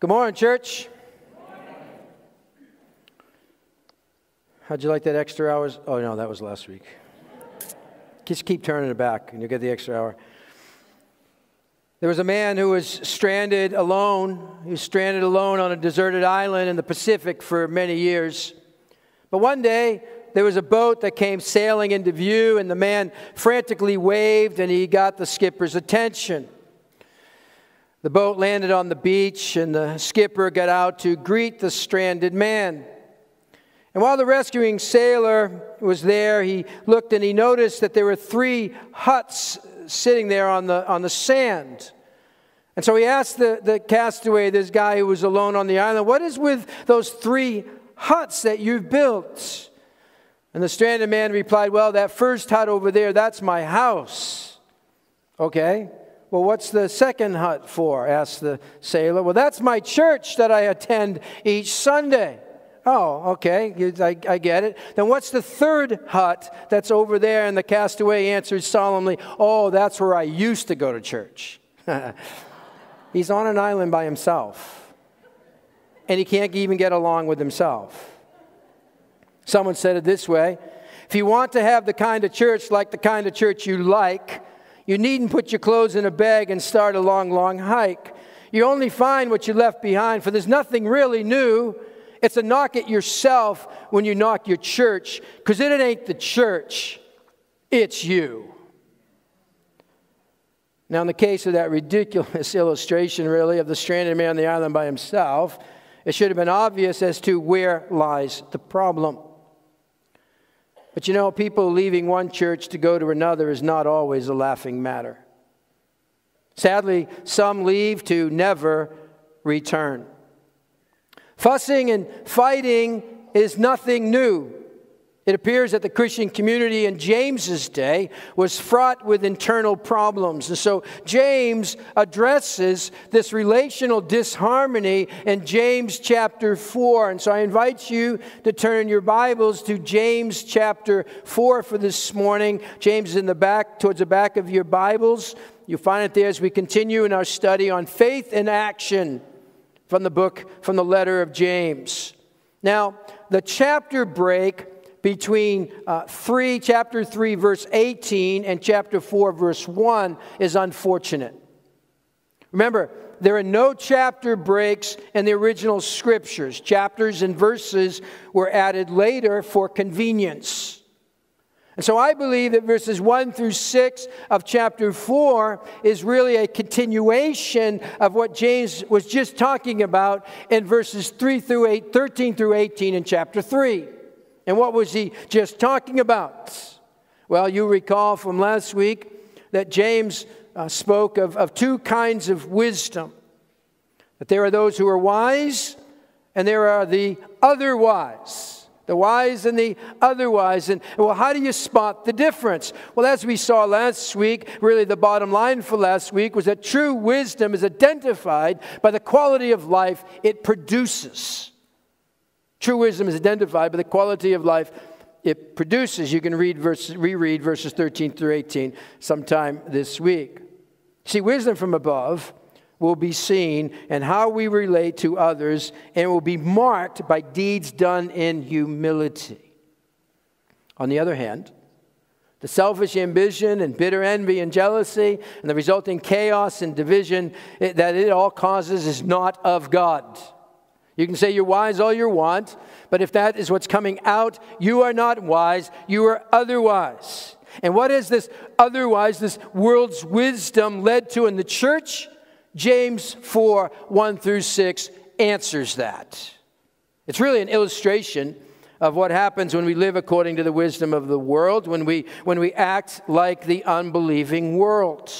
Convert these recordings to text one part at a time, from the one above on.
Good morning, church. How'd you like that extra hours? Oh, no, that was last week. Just keep turning it back and you'll get the extra hour. There was a man who was stranded alone. He was stranded alone on a deserted island in the Pacific for many years. But one day, there was a boat that came sailing into view, and the man frantically waved and he got the skipper's attention. The boat landed on the beach, and the skipper got out to greet the stranded man. And while the rescuing sailor was there, he looked and he noticed that there were three huts sitting there on the, on the sand. And so he asked the, the castaway, this guy who was alone on the island, What is with those three huts that you've built? And the stranded man replied, Well, that first hut over there, that's my house. Okay. Well, what's the second hut for? asked the sailor. Well, that's my church that I attend each Sunday. Oh, okay, I, I, get it. Then what's the third hut that's over there? And the castaway answered solemnly, Oh, that's where I used to go to church. He's on an island by himself, and he can't even get along with himself. Someone said it this way If you want to have the kind of church like the kind of church you like, you needn't put your clothes in a bag and start a long, long hike. You only find what you left behind, for there's nothing really new. It's a knock at yourself when you knock your church, because it ain't the church, it's you. Now, in the case of that ridiculous illustration, really, of the stranded man on the island by himself, it should have been obvious as to where lies the problem. But you know, people leaving one church to go to another is not always a laughing matter. Sadly, some leave to never return. Fussing and fighting is nothing new. It appears that the Christian community in James's day was fraught with internal problems. And so James addresses this relational disharmony in James chapter 4. And so I invite you to turn your Bibles to James chapter 4 for this morning. James is in the back, towards the back of your Bibles. You'll find it there as we continue in our study on faith in action from the book, from the letter of James. Now, the chapter break between uh, 3, chapter 3, verse 18, and chapter 4, verse 1 is unfortunate. Remember, there are no chapter breaks in the original scriptures. Chapters and verses were added later for convenience. And so I believe that verses 1 through 6 of chapter 4 is really a continuation of what James was just talking about in verses 3 through 8, 13 through 18 in chapter 3. And what was he just talking about? Well, you recall from last week that James uh, spoke of, of two kinds of wisdom that there are those who are wise, and there are the otherwise. The wise and the otherwise. And well, how do you spot the difference? Well, as we saw last week, really the bottom line for last week was that true wisdom is identified by the quality of life it produces. True wisdom is identified by the quality of life it produces. You can read reread verses 13 through 18 sometime this week. See, wisdom from above will be seen in how we relate to others and will be marked by deeds done in humility. On the other hand, the selfish ambition and bitter envy and jealousy and the resulting chaos and division that it all causes is not of God. You can say you're wise all you want, but if that is what's coming out, you are not wise, you are otherwise. And what is this otherwise, this world's wisdom led to in the church? James 4 1 through 6 answers that. It's really an illustration of what happens when we live according to the wisdom of the world, when we, when we act like the unbelieving world.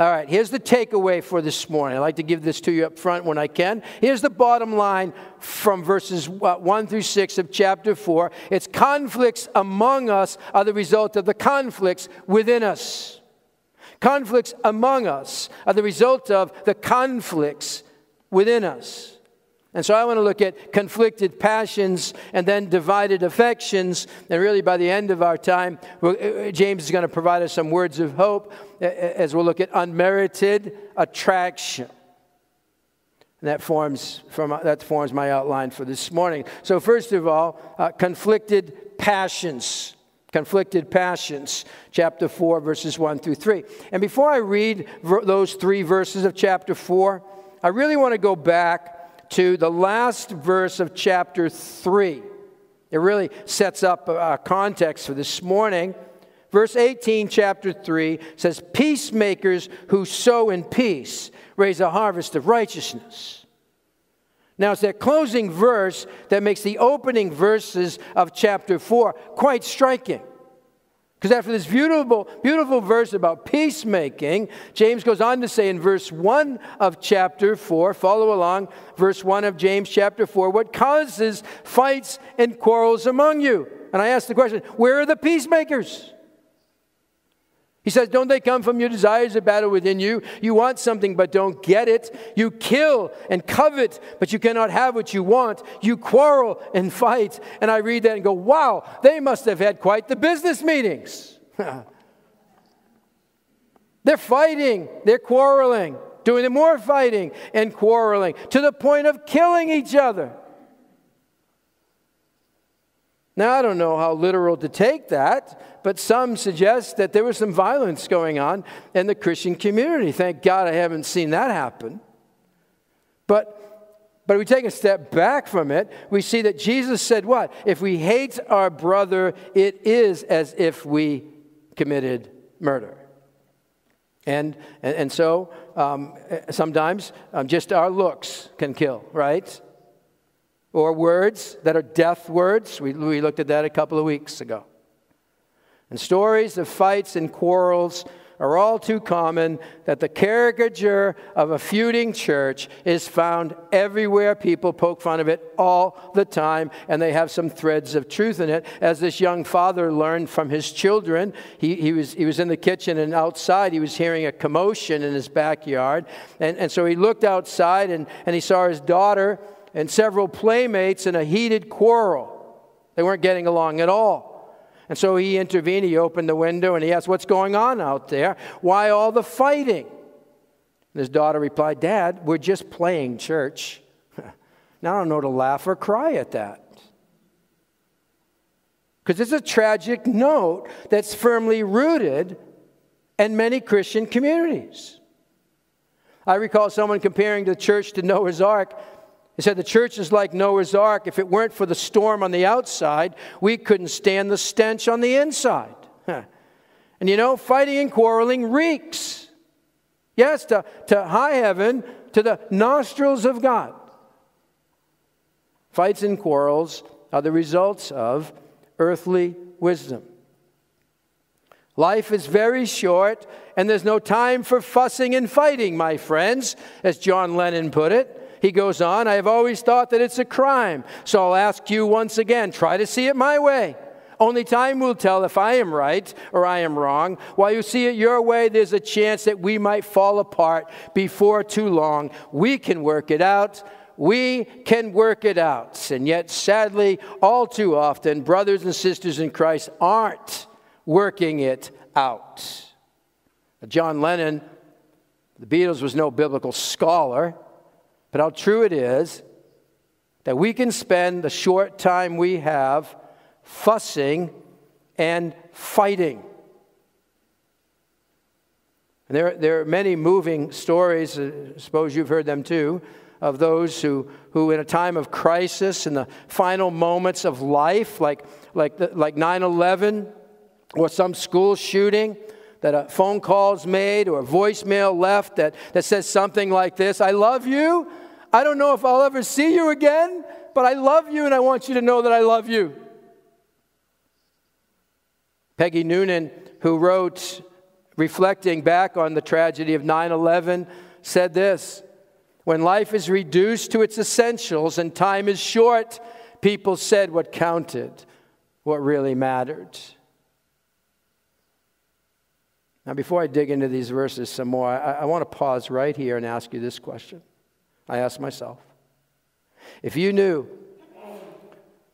All right, here's the takeaway for this morning. I like to give this to you up front when I can. Here's the bottom line from verses uh, 1 through 6 of chapter 4. It's conflicts among us are the result of the conflicts within us. Conflicts among us are the result of the conflicts within us. And so I want to look at conflicted passions and then divided affections. And really, by the end of our time, uh, James is going to provide us some words of hope as we'll look at unmerited attraction. And that forms, from, that forms my outline for this morning. So, first of all, uh, conflicted passions. Conflicted passions, chapter 4, verses 1 through 3. And before I read ver- those three verses of chapter 4, I really want to go back to the last verse of chapter 3. It really sets up a context for this morning. Verse 18, chapter 3 says, Peacemakers who sow in peace raise a harvest of righteousness. Now, it's that closing verse that makes the opening verses of chapter 4 quite striking. Because after this beautiful, beautiful verse about peacemaking, James goes on to say in verse 1 of chapter 4, follow along, verse 1 of James chapter 4, what causes fights and quarrels among you? And I ask the question, where are the peacemakers? He says, Don't they come from your desires of battle within you? You want something but don't get it. You kill and covet, but you cannot have what you want. You quarrel and fight. And I read that and go, Wow, they must have had quite the business meetings. they're fighting, they're quarreling, doing more fighting and quarreling to the point of killing each other. Now, I don't know how literal to take that, but some suggest that there was some violence going on in the Christian community. Thank God I haven't seen that happen. But, but if we take a step back from it, we see that Jesus said, What? If we hate our brother, it is as if we committed murder. And, and, and so um, sometimes um, just our looks can kill, right? Or words that are death words. We, we looked at that a couple of weeks ago. And stories of fights and quarrels are all too common that the caricature of a feuding church is found everywhere. People poke fun of it all the time, and they have some threads of truth in it. As this young father learned from his children, he, he, was, he was in the kitchen and outside, he was hearing a commotion in his backyard. And, and so he looked outside and, and he saw his daughter and several playmates in a heated quarrel. They weren't getting along at all. And so he intervened. He opened the window and he asked, What's going on out there? Why all the fighting? And his daughter replied, Dad, we're just playing church. now I don't know to laugh or cry at that. Because it's a tragic note that's firmly rooted in many Christian communities. I recall someone comparing the church to Noah's Ark he said the church is like Noah's Ark. If it weren't for the storm on the outside, we couldn't stand the stench on the inside. And you know, fighting and quarreling reeks. Yes, to, to high heaven, to the nostrils of God. Fights and quarrels are the results of earthly wisdom. Life is very short, and there's no time for fussing and fighting, my friends, as John Lennon put it. He goes on, I have always thought that it's a crime. So I'll ask you once again try to see it my way. Only time will tell if I am right or I am wrong. While you see it your way, there's a chance that we might fall apart before too long. We can work it out. We can work it out. And yet, sadly, all too often, brothers and sisters in Christ aren't working it out. John Lennon, the Beatles was no biblical scholar. But how true it is that we can spend the short time we have fussing and fighting. And there, there are many moving stories, I uh, suppose you've heard them too, of those who, who in a time of crisis, in the final moments of life, like, like, like 9 11 or some school shooting, that a phone call is made or a voicemail left that, that says something like this I love you. I don't know if I'll ever see you again, but I love you and I want you to know that I love you. Peggy Noonan, who wrote, reflecting back on the tragedy of 9 11, said this When life is reduced to its essentials and time is short, people said what counted, what really mattered. Now, before I dig into these verses some more, I, I want to pause right here and ask you this question. I ask myself. If you knew,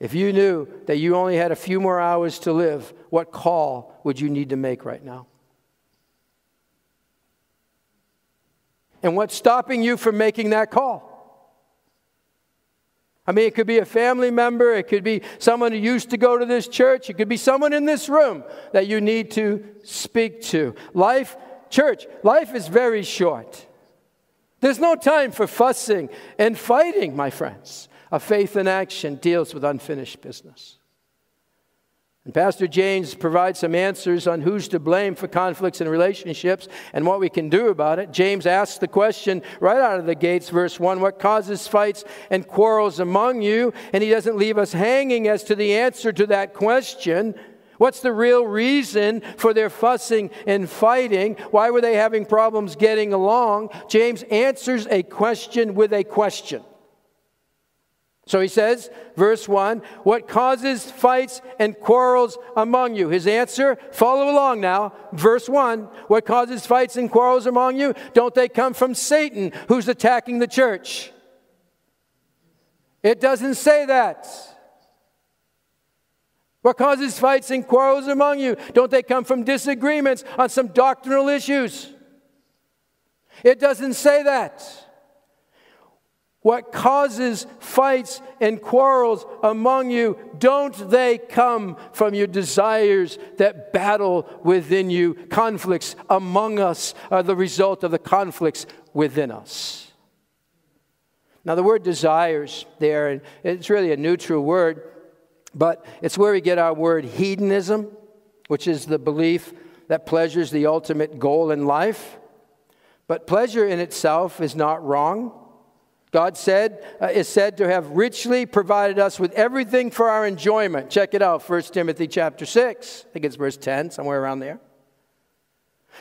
if you knew that you only had a few more hours to live, what call would you need to make right now? And what's stopping you from making that call? I mean, it could be a family member, it could be someone who used to go to this church, it could be someone in this room that you need to speak to. Life, church, life is very short. There's no time for fussing and fighting, my friends. A faith in action deals with unfinished business. And Pastor James provides some answers on who's to blame for conflicts in relationships and what we can do about it. James asks the question right out of the gates, verse 1 What causes fights and quarrels among you? And he doesn't leave us hanging as to the answer to that question. What's the real reason for their fussing and fighting? Why were they having problems getting along? James answers a question with a question. So he says, verse 1, what causes fights and quarrels among you? His answer, follow along now. Verse 1, what causes fights and quarrels among you? Don't they come from Satan who's attacking the church? It doesn't say that. What causes fights and quarrels among you? Don't they come from disagreements on some doctrinal issues? It doesn't say that. What causes fights and quarrels among you, don't they come from your desires that battle within you? Conflicts among us are the result of the conflicts within us. Now, the word desires there, it's really a neutral word, but it's where we get our word hedonism, which is the belief that pleasure is the ultimate goal in life. But pleasure in itself is not wrong. God said, uh, is said to have richly provided us with everything for our enjoyment. Check it out, 1 Timothy chapter 6. I think it's verse 10, somewhere around there.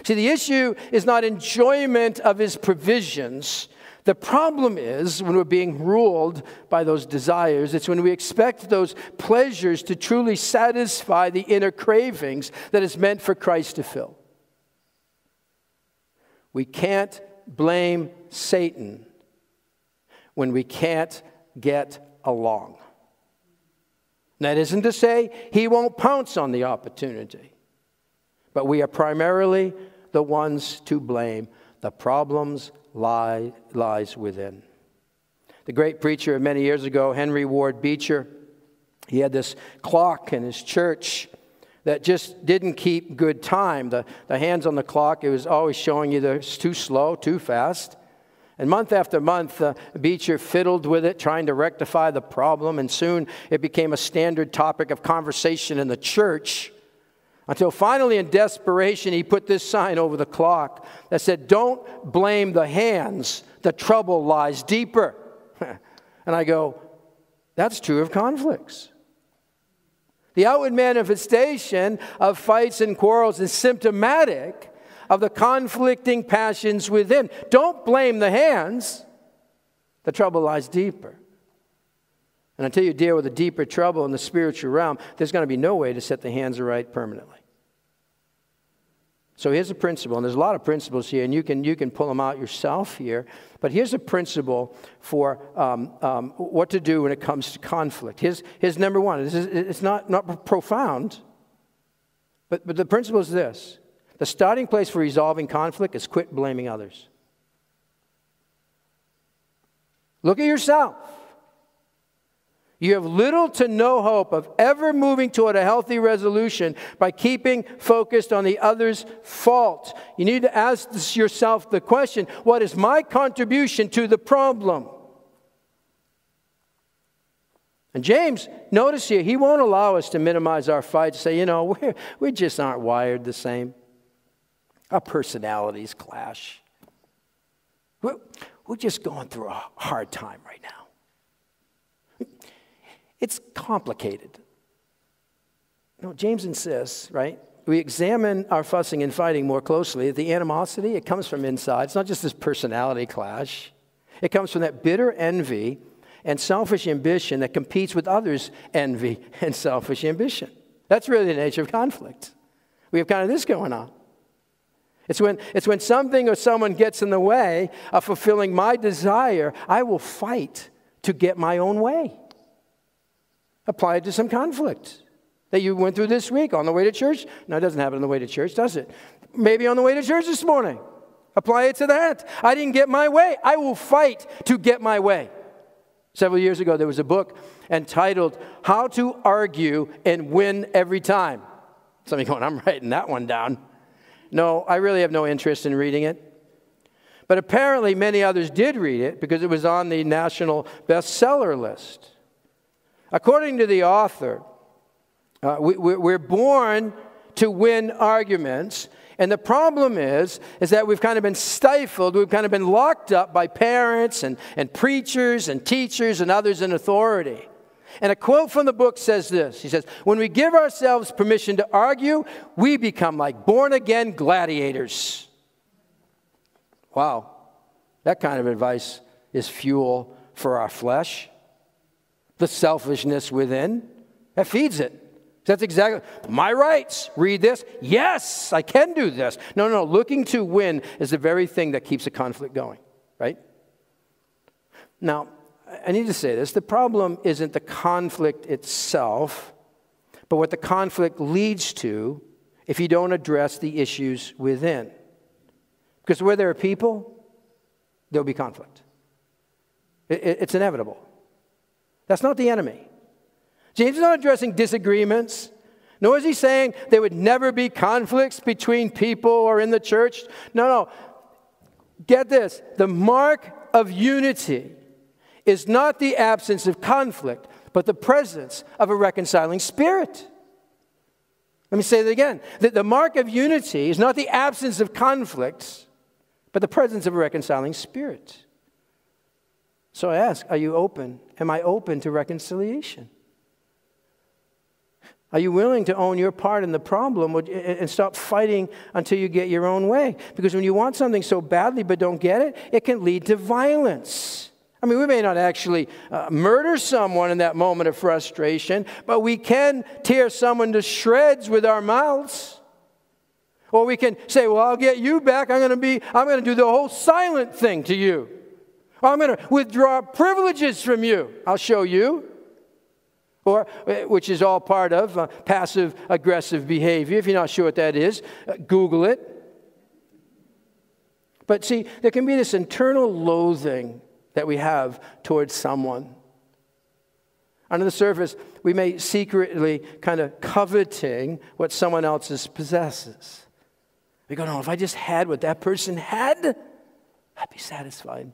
See, the issue is not enjoyment of his provisions. The problem is when we're being ruled by those desires, it's when we expect those pleasures to truly satisfy the inner cravings that is meant for Christ to fill. We can't blame Satan when we can't get along. That isn't to say he won't pounce on the opportunity, but we are primarily the ones to blame. The problems lie lies within. The great preacher many years ago, Henry Ward Beecher, he had this clock in his church that just didn't keep good time. The, the hands on the clock, it was always showing either it's too slow, too fast. And month after month, uh, Beecher fiddled with it, trying to rectify the problem, and soon it became a standard topic of conversation in the church. Until finally, in desperation, he put this sign over the clock that said, Don't blame the hands, the trouble lies deeper. and I go, That's true of conflicts. The outward manifestation of fights and quarrels is symptomatic of the conflicting passions within. Don't blame the hands, the trouble lies deeper. And until you deal with the deeper trouble in the spiritual realm, there's going to be no way to set the hands right permanently. So here's a principle, and there's a lot of principles here, and you can, you can pull them out yourself here. But here's a principle for um, um, what to do when it comes to conflict. Here's, here's number one. Is, it's not, not profound, but, but the principle is this the starting place for resolving conflict is quit blaming others. Look at yourself. You have little to no hope of ever moving toward a healthy resolution by keeping focused on the other's fault. You need to ask yourself the question what is my contribution to the problem? And James, notice here, he won't allow us to minimize our fight, say, you know, we're, we just aren't wired the same. Our personalities clash. We're, we're just going through a hard time right now. It's complicated. Know, James insists, right? We examine our fussing and fighting more closely. The animosity, it comes from inside. It's not just this personality clash. It comes from that bitter envy and selfish ambition that competes with others' envy and selfish ambition. That's really the nature of conflict. We have kind of this going on. It's when, it's when something or someone gets in the way of fulfilling my desire, I will fight to get my own way. Apply it to some conflict that you went through this week on the way to church. No, it doesn't happen on the way to church, does it? Maybe on the way to church this morning. Apply it to that. I didn't get my way. I will fight to get my way. Several years ago, there was a book entitled How to Argue and Win Every Time. Some of you going, I'm writing that one down. No, I really have no interest in reading it. But apparently, many others did read it because it was on the national bestseller list. According to the author, uh, we, we're born to win arguments. And the problem is, is that we've kind of been stifled, we've kind of been locked up by parents and, and preachers and teachers and others in authority. And a quote from the book says this He says, When we give ourselves permission to argue, we become like born again gladiators. Wow, that kind of advice is fuel for our flesh. The selfishness within, that feeds it. That's exactly my rights. Read this. Yes, I can do this. No, no, looking to win is the very thing that keeps a conflict going, right? Now, I need to say this the problem isn't the conflict itself, but what the conflict leads to if you don't address the issues within. Because where there are people, there'll be conflict. It's inevitable. That's not the enemy. James is not addressing disagreements, nor is he saying there would never be conflicts between people or in the church. No, no. Get this the mark of unity is not the absence of conflict, but the presence of a reconciling spirit. Let me say that again. That the mark of unity is not the absence of conflicts, but the presence of a reconciling spirit. So I ask, are you open? Am I open to reconciliation? Are you willing to own your part in the problem and stop fighting until you get your own way? Because when you want something so badly but don't get it, it can lead to violence. I mean, we may not actually uh, murder someone in that moment of frustration, but we can tear someone to shreds with our mouths. Or we can say, Well, I'll get you back. I'm going to be, I'm going to do the whole silent thing to you. Or I'm going to withdraw privileges from you. I'll show you or uh, which is all part of uh, passive aggressive behavior. If you're not sure what that is, uh, Google it. But see, there can be this internal loathing that we have towards someone. Under the surface, we may secretly kind of coveting what someone else's possesses. We go, no, if I just had what that person had, I'd be satisfied.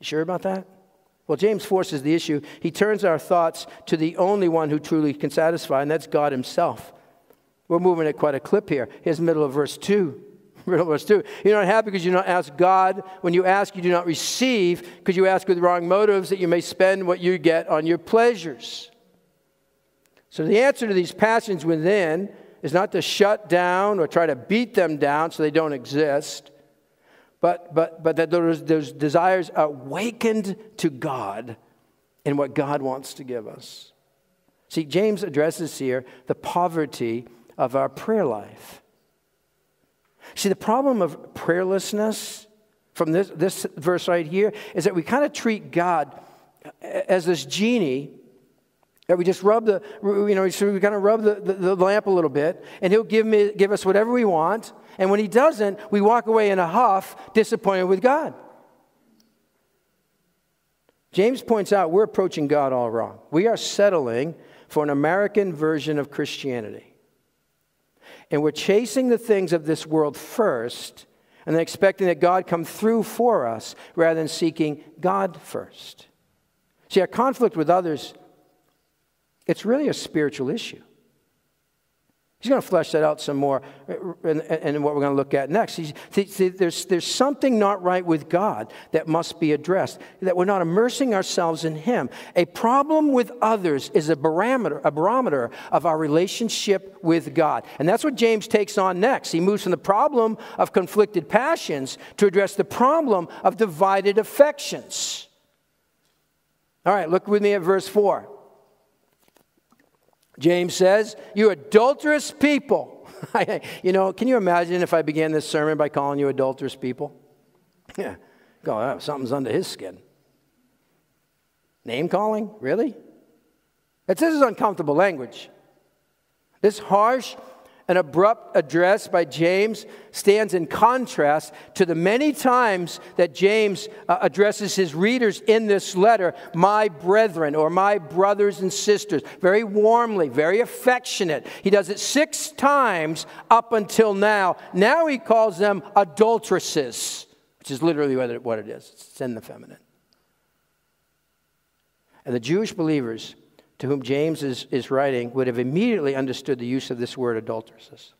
You sure about that? Well, James forces the issue. He turns our thoughts to the only one who truly can satisfy, and that's God Himself. We're moving at quite a clip here. Here's the middle of verse 2. Verse 2. You're not happy because you do not ask God. When you ask, you do not receive because you ask with wrong motives that you may spend what you get on your pleasures. So the answer to these passions within is not to shut down or try to beat them down so they don't exist but, but, but that those, those desires are awakened to God and what God wants to give us. See, James addresses here the poverty of our prayer life. See, the problem of prayerlessness from this, this verse right here is that we kind of treat God as this genie that we just rub the, you know, so we kind of rub the, the, the lamp a little bit, and he'll give, me, give us whatever we want. And when he doesn't, we walk away in a huff, disappointed with God. James points out we're approaching God all wrong. We are settling for an American version of Christianity. And we're chasing the things of this world first and then expecting that God come through for us rather than seeking God first. See, our conflict with others, it's really a spiritual issue. He's going to flesh that out some more uh, in, in what we're going to look at next. See, there's, there's something not right with God that must be addressed, that we're not immersing ourselves in Him. A problem with others is a barometer, a barometer of our relationship with God. And that's what James takes on next. He moves from the problem of conflicted passions to address the problem of divided affections. All right, look with me at verse 4. James says, You adulterous people. you know, can you imagine if I began this sermon by calling you adulterous people? Yeah, go, oh, something's under his skin. Name calling? Really? It's, this is uncomfortable language. This harsh an abrupt address by James stands in contrast to the many times that James uh, addresses his readers in this letter, my brethren or my brothers and sisters, very warmly, very affectionate. He does it six times up until now. Now he calls them adulteresses, which is literally what it is it's in the feminine. And the Jewish believers to whom James is, is writing would have immediately understood the use of this word adulteresses.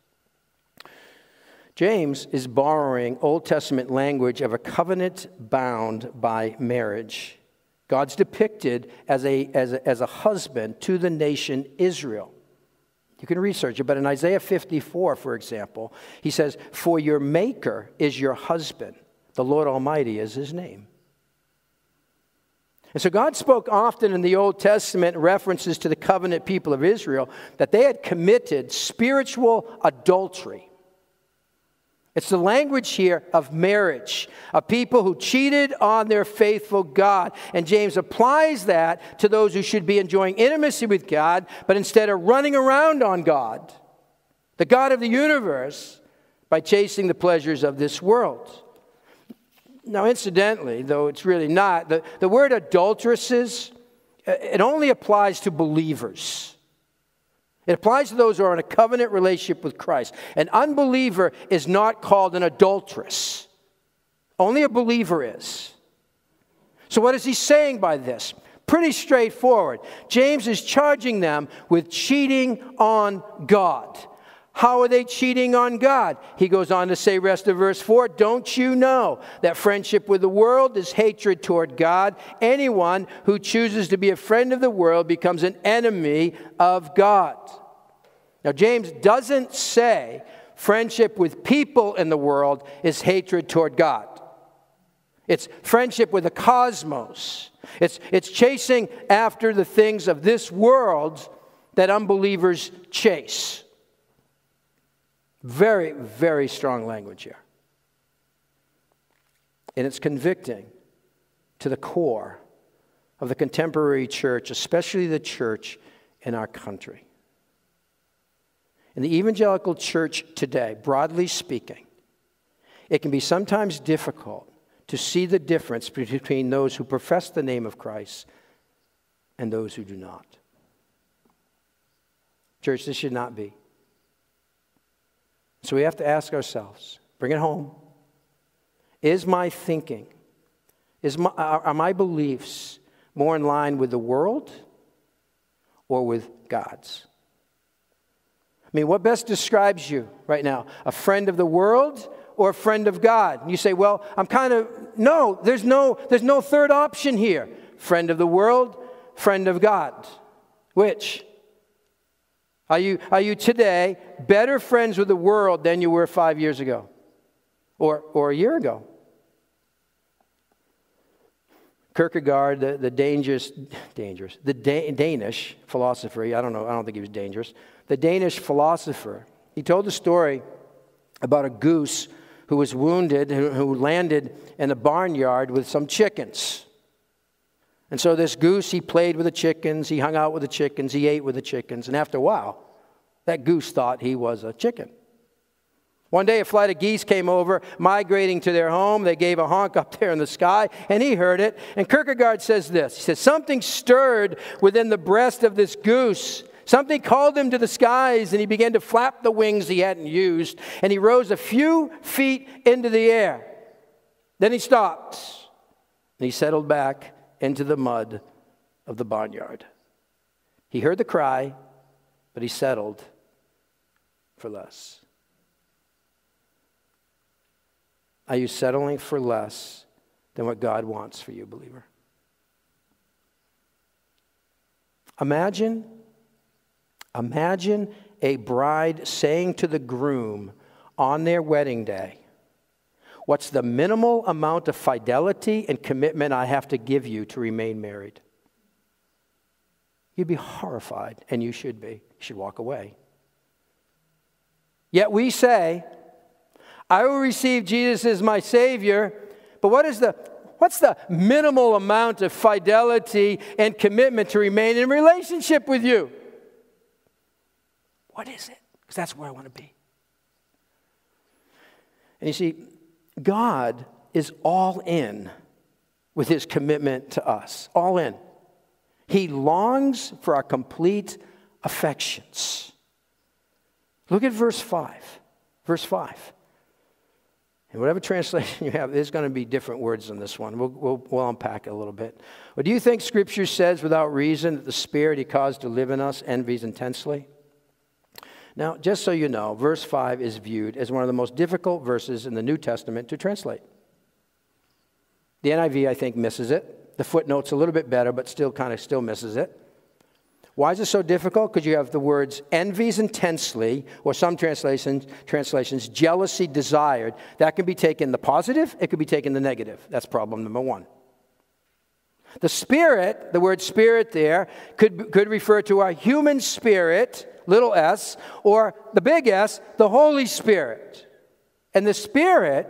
James is borrowing Old Testament language of a covenant bound by marriage. God's depicted as a, as a, as a husband to the nation Israel. You can research it, but in Isaiah 54, for example, he says, For your maker is your husband, the Lord Almighty is his name. And so God spoke often in the Old Testament references to the covenant people of Israel that they had committed spiritual adultery. It's the language here of marriage, of people who cheated on their faithful God. And James applies that to those who should be enjoying intimacy with God, but instead are running around on God, the God of the universe, by chasing the pleasures of this world. Now, incidentally, though it's really not, the, the word adulteresses, uh, it only applies to believers. It applies to those who are in a covenant relationship with Christ. An unbeliever is not called an adulteress, only a believer is. So, what is he saying by this? Pretty straightforward. James is charging them with cheating on God. How are they cheating on God? He goes on to say, rest of verse 4 Don't you know that friendship with the world is hatred toward God? Anyone who chooses to be a friend of the world becomes an enemy of God. Now, James doesn't say friendship with people in the world is hatred toward God. It's friendship with the cosmos. It's, it's chasing after the things of this world that unbelievers chase. Very, very strong language here. And it's convicting to the core of the contemporary church, especially the church in our country. In the evangelical church today, broadly speaking, it can be sometimes difficult to see the difference between those who profess the name of Christ and those who do not. Church, this should not be. So we have to ask ourselves bring it home. Is my thinking, is my, are my beliefs more in line with the world or with God's? I mean, what best describes you right now? A friend of the world or a friend of God? And you say, well, I'm kind of, no, there's no, there's no third option here. Friend of the world, friend of God. Which? Are you, are you today better friends with the world than you were five years ago or, or a year ago? Kierkegaard, the, the dangerous, dangerous, the da- Danish philosopher, I don't know, I don't think he was dangerous. The Danish philosopher, he told a story about a goose who was wounded, who, who landed in a barnyard with some chickens. And so this goose, he played with the chickens, he hung out with the chickens, he ate with the chickens, and after a while, that goose thought he was a chicken. One day, a flight of geese came over, migrating to their home. They gave a honk up there in the sky, and he heard it. And Kierkegaard says this He says, Something stirred within the breast of this goose. Something called him to the skies, and he began to flap the wings he hadn't used, and he rose a few feet into the air. Then he stopped, and he settled back into the mud of the barnyard. He heard the cry, but he settled for less. Are you settling for less than what God wants for you, believer? Imagine, imagine a bride saying to the groom on their wedding day, What's the minimal amount of fidelity and commitment I have to give you to remain married? You'd be horrified, and you should be. You should walk away. Yet we say, I will receive Jesus as my Savior, but what is the what's the minimal amount of fidelity and commitment to remain in relationship with you? What is it? because that's where I want to be. And you see, God is all in with his commitment to us, all in. He longs for our complete affections. Look at verse 5. Verse 5. And whatever translation you have, there's going to be different words on this one. We'll, we'll, we'll unpack it a little bit. But do you think Scripture says without reason that the Spirit He caused to live in us envies intensely? Now, just so you know, verse 5 is viewed as one of the most difficult verses in the New Testament to translate. The NIV, I think, misses it. The footnote's a little bit better, but still kind of still misses it. Why is it so difficult? Because you have the words envies intensely, or some translations, translations, jealousy desired. That can be taken the positive, it could be taken the negative. That's problem number one. The spirit, the word spirit there, could, could refer to our human spirit, little s, or the big S, the Holy Spirit. And the spirit,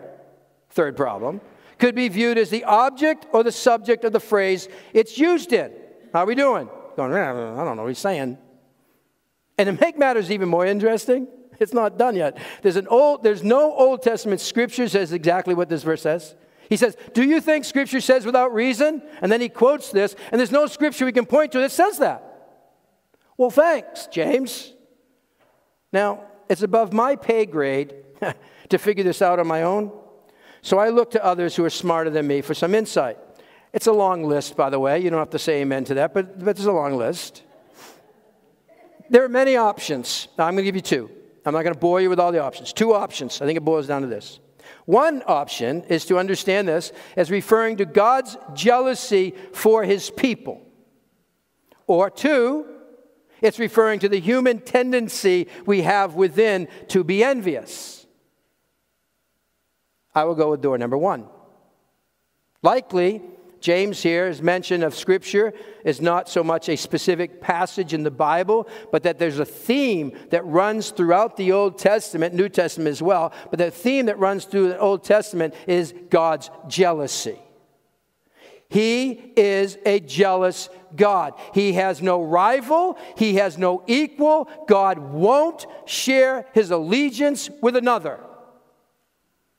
third problem, could be viewed as the object or the subject of the phrase it's used in. How are we doing? going, I don't know what he's saying. And to make matters even more interesting, it's not done yet. There's, an old, there's no Old Testament scripture says exactly what this verse says. He says, Do you think scripture says without reason? And then he quotes this, and there's no scripture we can point to that says that. Well, thanks, James. Now, it's above my pay grade to figure this out on my own. So I look to others who are smarter than me for some insight. It's a long list, by the way. You don't have to say amen to that, but, but there's a long list. There are many options. Now, I'm going to give you two. I'm not going to bore you with all the options. Two options. I think it boils down to this. One option is to understand this as referring to God's jealousy for his people. Or two, it's referring to the human tendency we have within to be envious. I will go with door number one. Likely, James here is mention of Scripture is not so much a specific passage in the Bible, but that there's a theme that runs throughout the Old Testament, New Testament as well, but the theme that runs through the Old Testament is God's jealousy. He is a jealous God. He has no rival, He has no equal. God won't share His allegiance with another.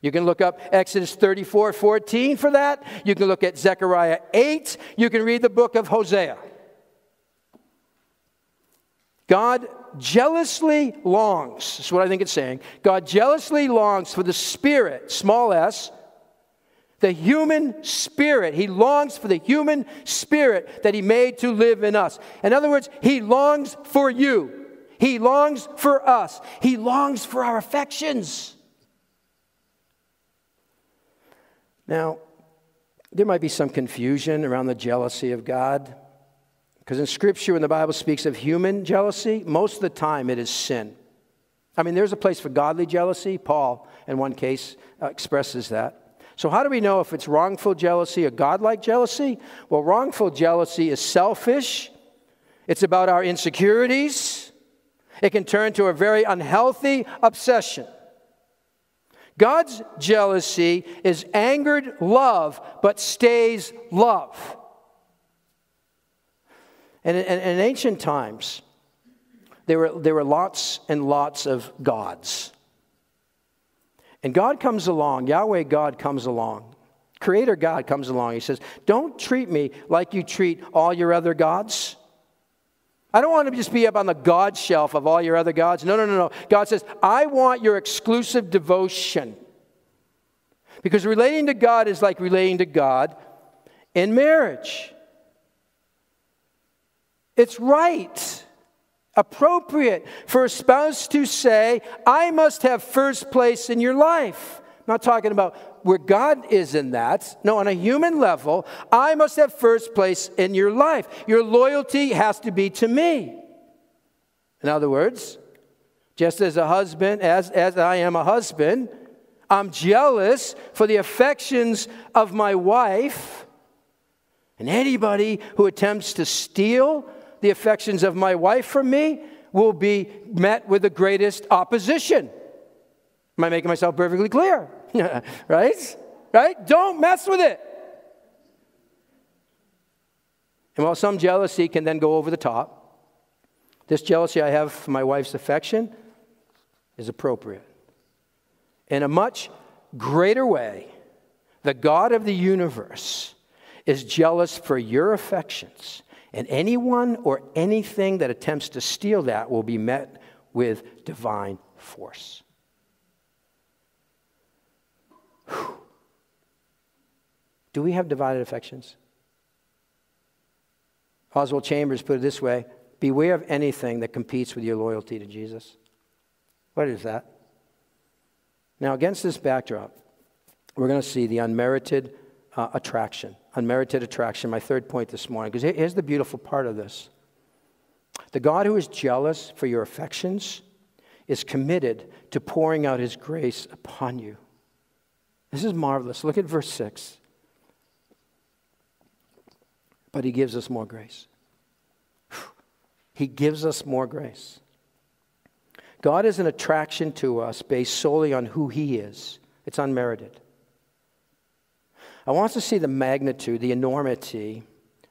You can look up Exodus 34 14 for that. You can look at Zechariah 8. You can read the book of Hosea. God jealously longs, that's what I think it's saying. God jealously longs for the spirit, small s, the human spirit. He longs for the human spirit that He made to live in us. In other words, He longs for you. He longs for us. He longs for our affections. Now, there might be some confusion around the jealousy of God. Because in Scripture, when the Bible speaks of human jealousy, most of the time it is sin. I mean, there's a place for godly jealousy. Paul, in one case, uh, expresses that. So, how do we know if it's wrongful jealousy or godlike jealousy? Well, wrongful jealousy is selfish, it's about our insecurities, it can turn to a very unhealthy obsession. God's jealousy is angered love, but stays love. And in, in ancient times, there were, there were lots and lots of gods. And God comes along, Yahweh God comes along, Creator God comes along. He says, Don't treat me like you treat all your other gods. I don't want to just be up on the God shelf of all your other gods. No, no, no, no. God says, I want your exclusive devotion. Because relating to God is like relating to God in marriage. It's right, appropriate for a spouse to say, I must have first place in your life. I'm not talking about where God is in that. No, on a human level, I must have first place in your life. Your loyalty has to be to me. In other words, just as a husband, as, as I am a husband, I'm jealous for the affections of my wife. And anybody who attempts to steal the affections of my wife from me will be met with the greatest opposition. Am I making myself perfectly clear? right? Right? Don't mess with it. And while some jealousy can then go over the top, this jealousy I have for my wife's affection, is appropriate. In a much greater way, the God of the universe is jealous for your affections, and anyone or anything that attempts to steal that will be met with divine force. Whew. Do we have divided affections? Oswald Chambers put it this way Beware of anything that competes with your loyalty to Jesus. What is that? Now, against this backdrop, we're going to see the unmerited uh, attraction. Unmerited attraction, my third point this morning, because here's the beautiful part of this. The God who is jealous for your affections is committed to pouring out his grace upon you. This is marvelous. Look at verse 6 but He gives us more grace. He gives us more grace. God is an attraction to us based solely on who He is, it's unmerited. I want to see the magnitude, the enormity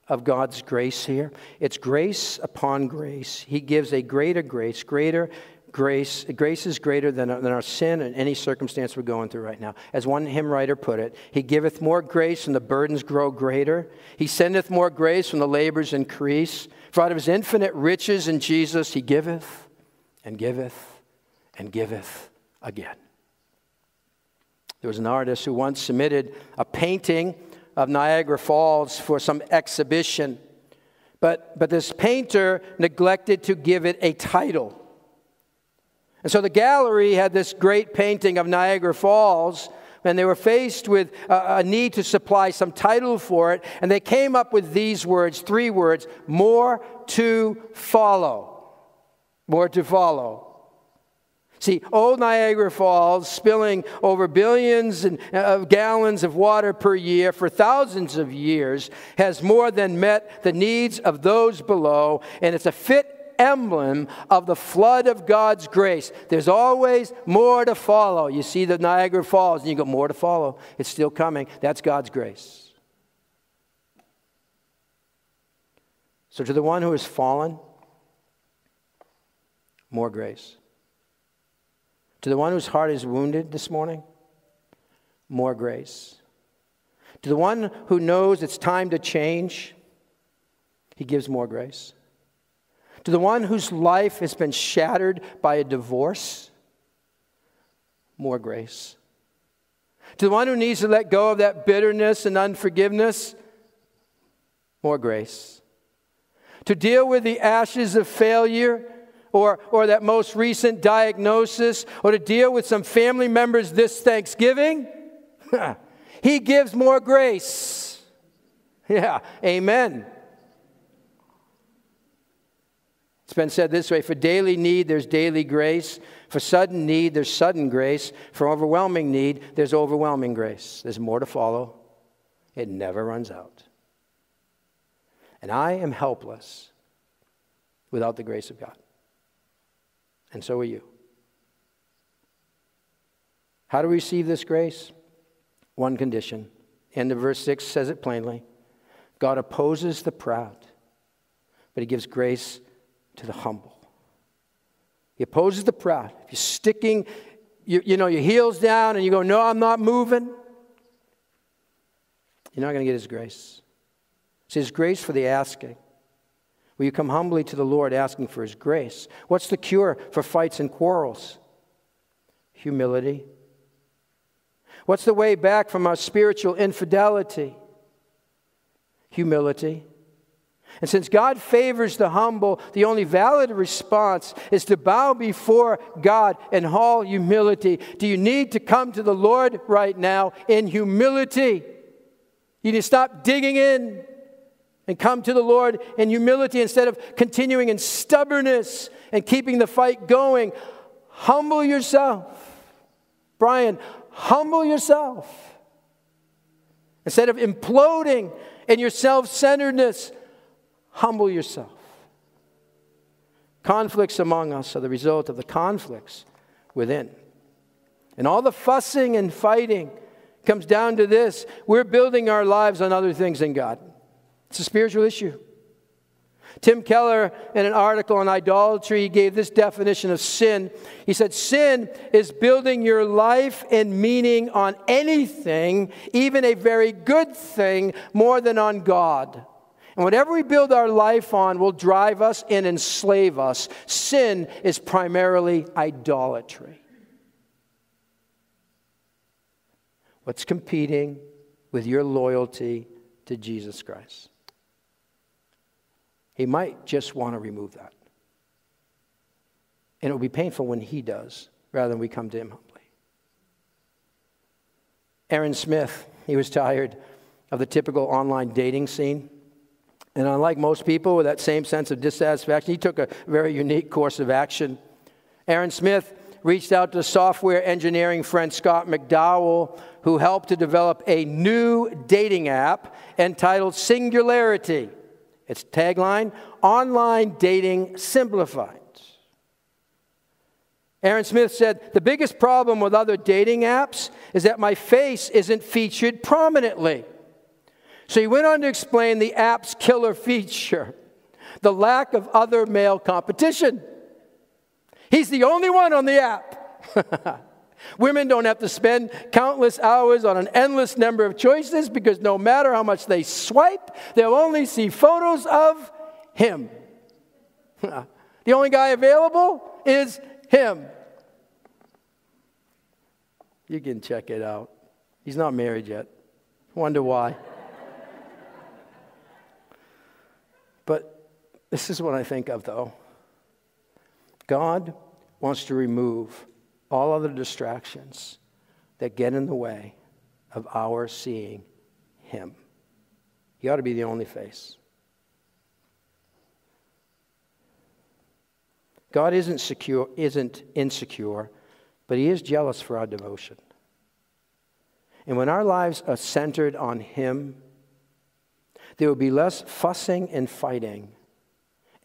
of God's grace here. It's grace upon grace. He gives a greater grace, greater grace, grace is greater than, than our sin and any circumstance we're going through right now. As one hymn writer put it, He giveth more grace and the burdens grow greater. He sendeth more grace when the labors increase. For out of His infinite riches in Jesus, He giveth and giveth and giveth again. There was an artist who once submitted a painting of Niagara Falls for some exhibition. But, but this painter neglected to give it a title. And so the gallery had this great painting of Niagara Falls, and they were faced with a, a, need to supply some title for it, and they came up with these words three words more to follow. More to follow. See, old Niagara Falls, spilling over billions uh, of gallons of water per year for thousands of years, has more than met the needs of those below, and it's a fit emblem of the flood of God's grace. There's always more to follow. You see the Niagara Falls, and you go, more to follow. It's still coming. That's God's grace. So, to the one who has fallen, more grace. To the one whose heart is wounded this morning, more grace. To the one who knows it's time to change, he gives more grace. To the one whose life has been shattered by a divorce, more grace. To the one who needs to let go of that bitterness and unforgiveness, more grace. To deal with the ashes of failure or, or that most recent diagnosis, or to deal with some family members this Thanksgiving, he gives more grace. Yeah, amen. It's been said this way for daily need, there's daily grace. For sudden need, there's sudden grace. For overwhelming need, there's overwhelming grace. There's more to follow. It never runs out. And I am helpless without the grace of God. And so are you. How to receive this grace? One condition. End of verse 6 says it plainly God opposes the proud, but He gives grace to the humble. He opposes the proud. If you're sticking, you, you know, your heels down and you go, No, I'm not moving, you're not going to get His grace. It's His grace for the asking. Will you come humbly to the Lord asking for His grace? What's the cure for fights and quarrels? Humility. What's the way back from our spiritual infidelity? Humility. And since God favors the humble, the only valid response is to bow before God in all humility. Do you need to come to the Lord right now in humility? You need to stop digging in and come to the Lord in humility instead of continuing in stubbornness and keeping the fight going. Humble yourself. Brian, humble yourself. Instead of imploding in your self centeredness, Humble yourself. Conflicts among us are the result of the conflicts within. And all the fussing and fighting comes down to this we're building our lives on other things than God. It's a spiritual issue. Tim Keller, in an article on idolatry, gave this definition of sin. He said, Sin is building your life and meaning on anything, even a very good thing, more than on God. And whatever we build our life on will drive us and enslave us. Sin is primarily idolatry. What's competing with your loyalty to Jesus Christ? He might just want to remove that. And it will be painful when he does, rather than we come to him humbly. Aaron Smith, he was tired of the typical online dating scene. And unlike most people with that same sense of dissatisfaction, he took a very unique course of action. Aaron Smith reached out to software engineering friend Scott McDowell, who helped to develop a new dating app entitled Singularity. Its tagline Online Dating Simplified. Aaron Smith said, The biggest problem with other dating apps is that my face isn't featured prominently. So he went on to explain the app's killer feature the lack of other male competition. He's the only one on the app. Women don't have to spend countless hours on an endless number of choices because no matter how much they swipe, they'll only see photos of him. the only guy available is him. You can check it out. He's not married yet. Wonder why. but this is what I think of, though. God wants to remove all other distractions that get in the way of our seeing Him. He ought to be the only face. God isn't secure, isn't insecure, but He is jealous for our devotion. And when our lives are centered on Him, there will be less fussing and fighting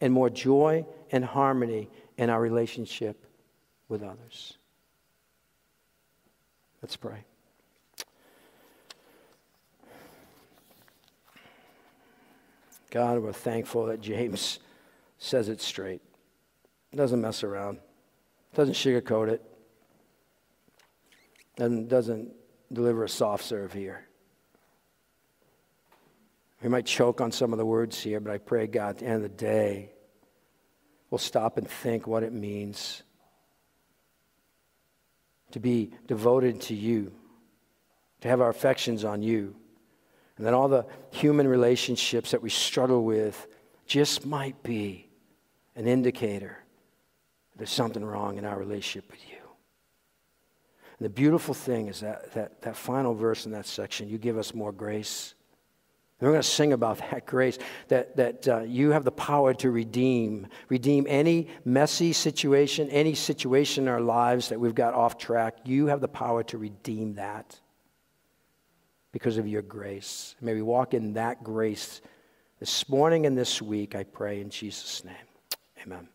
and more joy and harmony in our relationship with others. Let's pray. God, we're thankful that James says it straight. Doesn't mess around. Doesn't sugarcoat it. Doesn't, doesn't deliver a soft serve here. We might choke on some of the words here, but I pray, God, at the end of the day, we'll stop and think what it means to be devoted to you, to have our affections on you. And then all the human relationships that we struggle with just might be an indicator there's something wrong in our relationship with you. And the beautiful thing is that, that, that final verse in that section, you give us more grace we're going to sing about that grace that, that uh, you have the power to redeem. Redeem any messy situation, any situation in our lives that we've got off track. You have the power to redeem that because of your grace. May we walk in that grace this morning and this week, I pray in Jesus' name. Amen.